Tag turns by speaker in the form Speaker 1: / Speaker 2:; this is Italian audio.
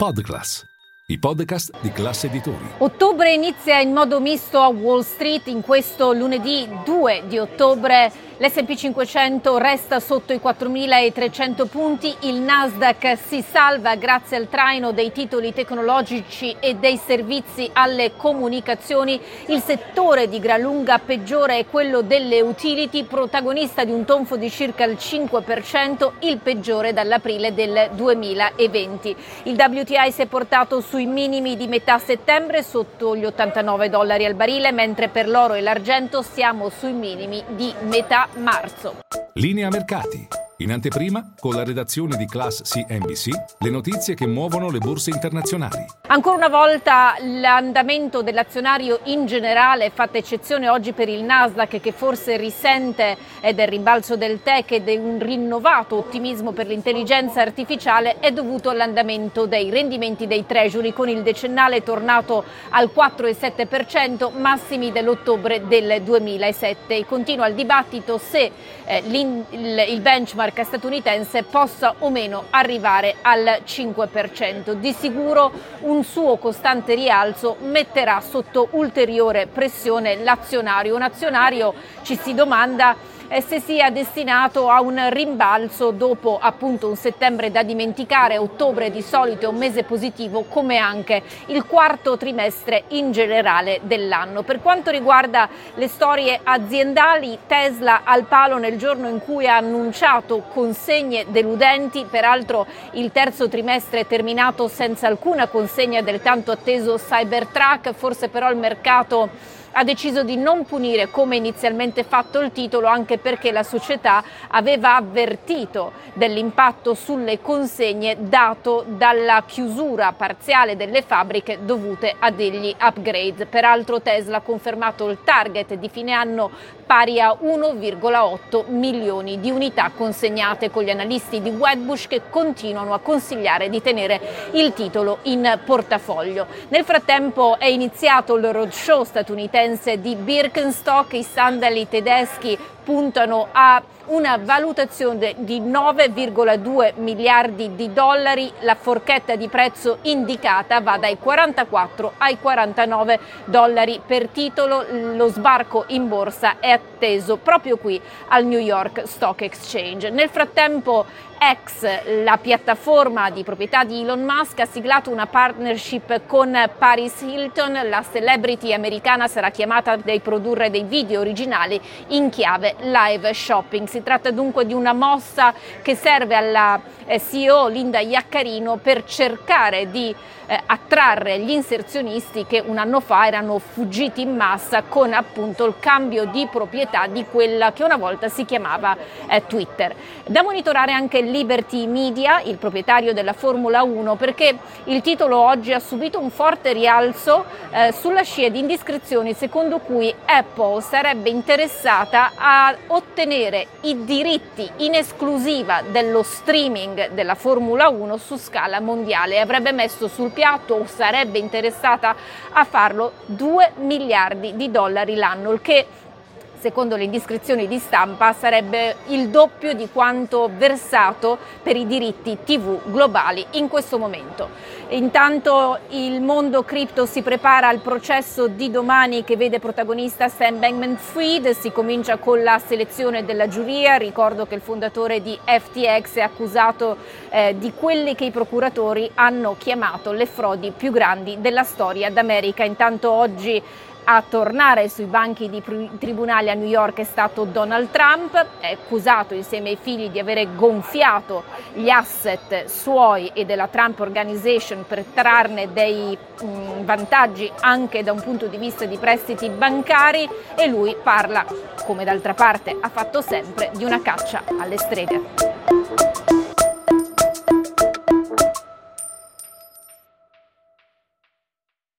Speaker 1: Podclass, i podcast di classe editori.
Speaker 2: Ottobre inizia in modo misto a Wall Street in questo lunedì 2 di ottobre. L'SP 500 resta sotto i 4.300 punti, il Nasdaq si salva grazie al traino dei titoli tecnologici e dei servizi alle comunicazioni. Il settore di gran lunga peggiore è quello delle utility, protagonista di un tonfo di circa il 5%, il peggiore dall'aprile del 2020. Il WTI si è portato sui minimi di metà settembre sotto gli 89 dollari al barile, mentre per l'oro e l'argento siamo sui minimi di metà marzo.
Speaker 1: Linea mercati. In anteprima, con la redazione di Class CNBC, le notizie che muovono le borse internazionali.
Speaker 2: Ancora una volta l'andamento dell'azionario in generale, fatta eccezione oggi per il Nasdaq che forse risente del rimbalzo del tech e di un rinnovato ottimismo per l'intelligenza artificiale, è dovuto all'andamento dei rendimenti dei treasury con il decennale tornato al 4,7%, massimi dell'ottobre del 2007. Continua il dibattito se eh, il benchmark benchmark statunitense possa o meno arrivare al 5%. Di sicuro un suo costante rialzo metterà sotto ulteriore pressione l'azionario. Un azionario ci si domanda se sia destinato a un rimbalzo dopo appunto un settembre da dimenticare, ottobre di solito è un mese positivo come anche il quarto trimestre in generale dell'anno. Per quanto riguarda le storie aziendali, Tesla al palo nel giorno in cui ha annunciato consegne deludenti, peraltro il terzo trimestre è terminato senza alcuna consegna del tanto atteso Cybertruck, forse però il mercato ha deciso di non punire come inizialmente fatto il titolo anche perché la società aveva avvertito dell'impatto sulle consegne dato dalla chiusura parziale delle fabbriche dovute a degli upgrade. Peraltro Tesla ha confermato il target di fine anno pari a 1,8 milioni di unità consegnate con gli analisti di Wedbush che continuano a consigliare di tenere il titolo in portafoglio. Nel frattempo è iniziato il roadshow statunitense di Birkenstock, i sandali tedeschi puntano a una valutazione di 9,2 miliardi di dollari, la forchetta di prezzo indicata va dai 44 ai 49 dollari per titolo, lo sbarco in borsa è atteso proprio qui al New York Stock Exchange. Nel frattempo X, la piattaforma di proprietà di Elon Musk, ha siglato una partnership con Paris Hilton. La celebrity americana sarà chiamata a produrre dei video originali in chiave live shopping. Si tratta dunque di una mossa che serve alla eh, CEO Linda Iaccarino per cercare di eh, attrarre gli inserzionisti che un anno fa erano fuggiti in massa con appunto il cambio di proprietà di quella che una volta si chiamava eh, Twitter. Da monitorare anche Liberty Media, il proprietario della Formula 1, perché il titolo oggi ha subito un forte rialzo eh, sulla scia di indiscrezioni secondo cui Apple sarebbe interessata a ottenere i diritti in esclusiva dello streaming della Formula 1 su scala mondiale. Avrebbe messo sul piatto o sarebbe interessata a farlo 2 miliardi di dollari l'anno, il che secondo le indiscrezioni di stampa, sarebbe il doppio di quanto versato per i diritti TV globali in questo momento. Intanto il mondo cripto si prepara al processo di domani che vede protagonista Sam Bankman-Fried, si comincia con la selezione della giuria, ricordo che il fondatore di FTX è accusato eh, di quelle che i procuratori hanno chiamato le frodi più grandi della storia d'America. Intanto oggi a tornare sui banchi di tribunali a New York è stato Donald Trump, accusato insieme ai figli di avere gonfiato gli asset suoi e della Trump Organization per trarne dei mh, vantaggi anche da un punto di vista di prestiti bancari e lui parla, come d'altra parte ha fatto sempre, di una caccia alle streghe.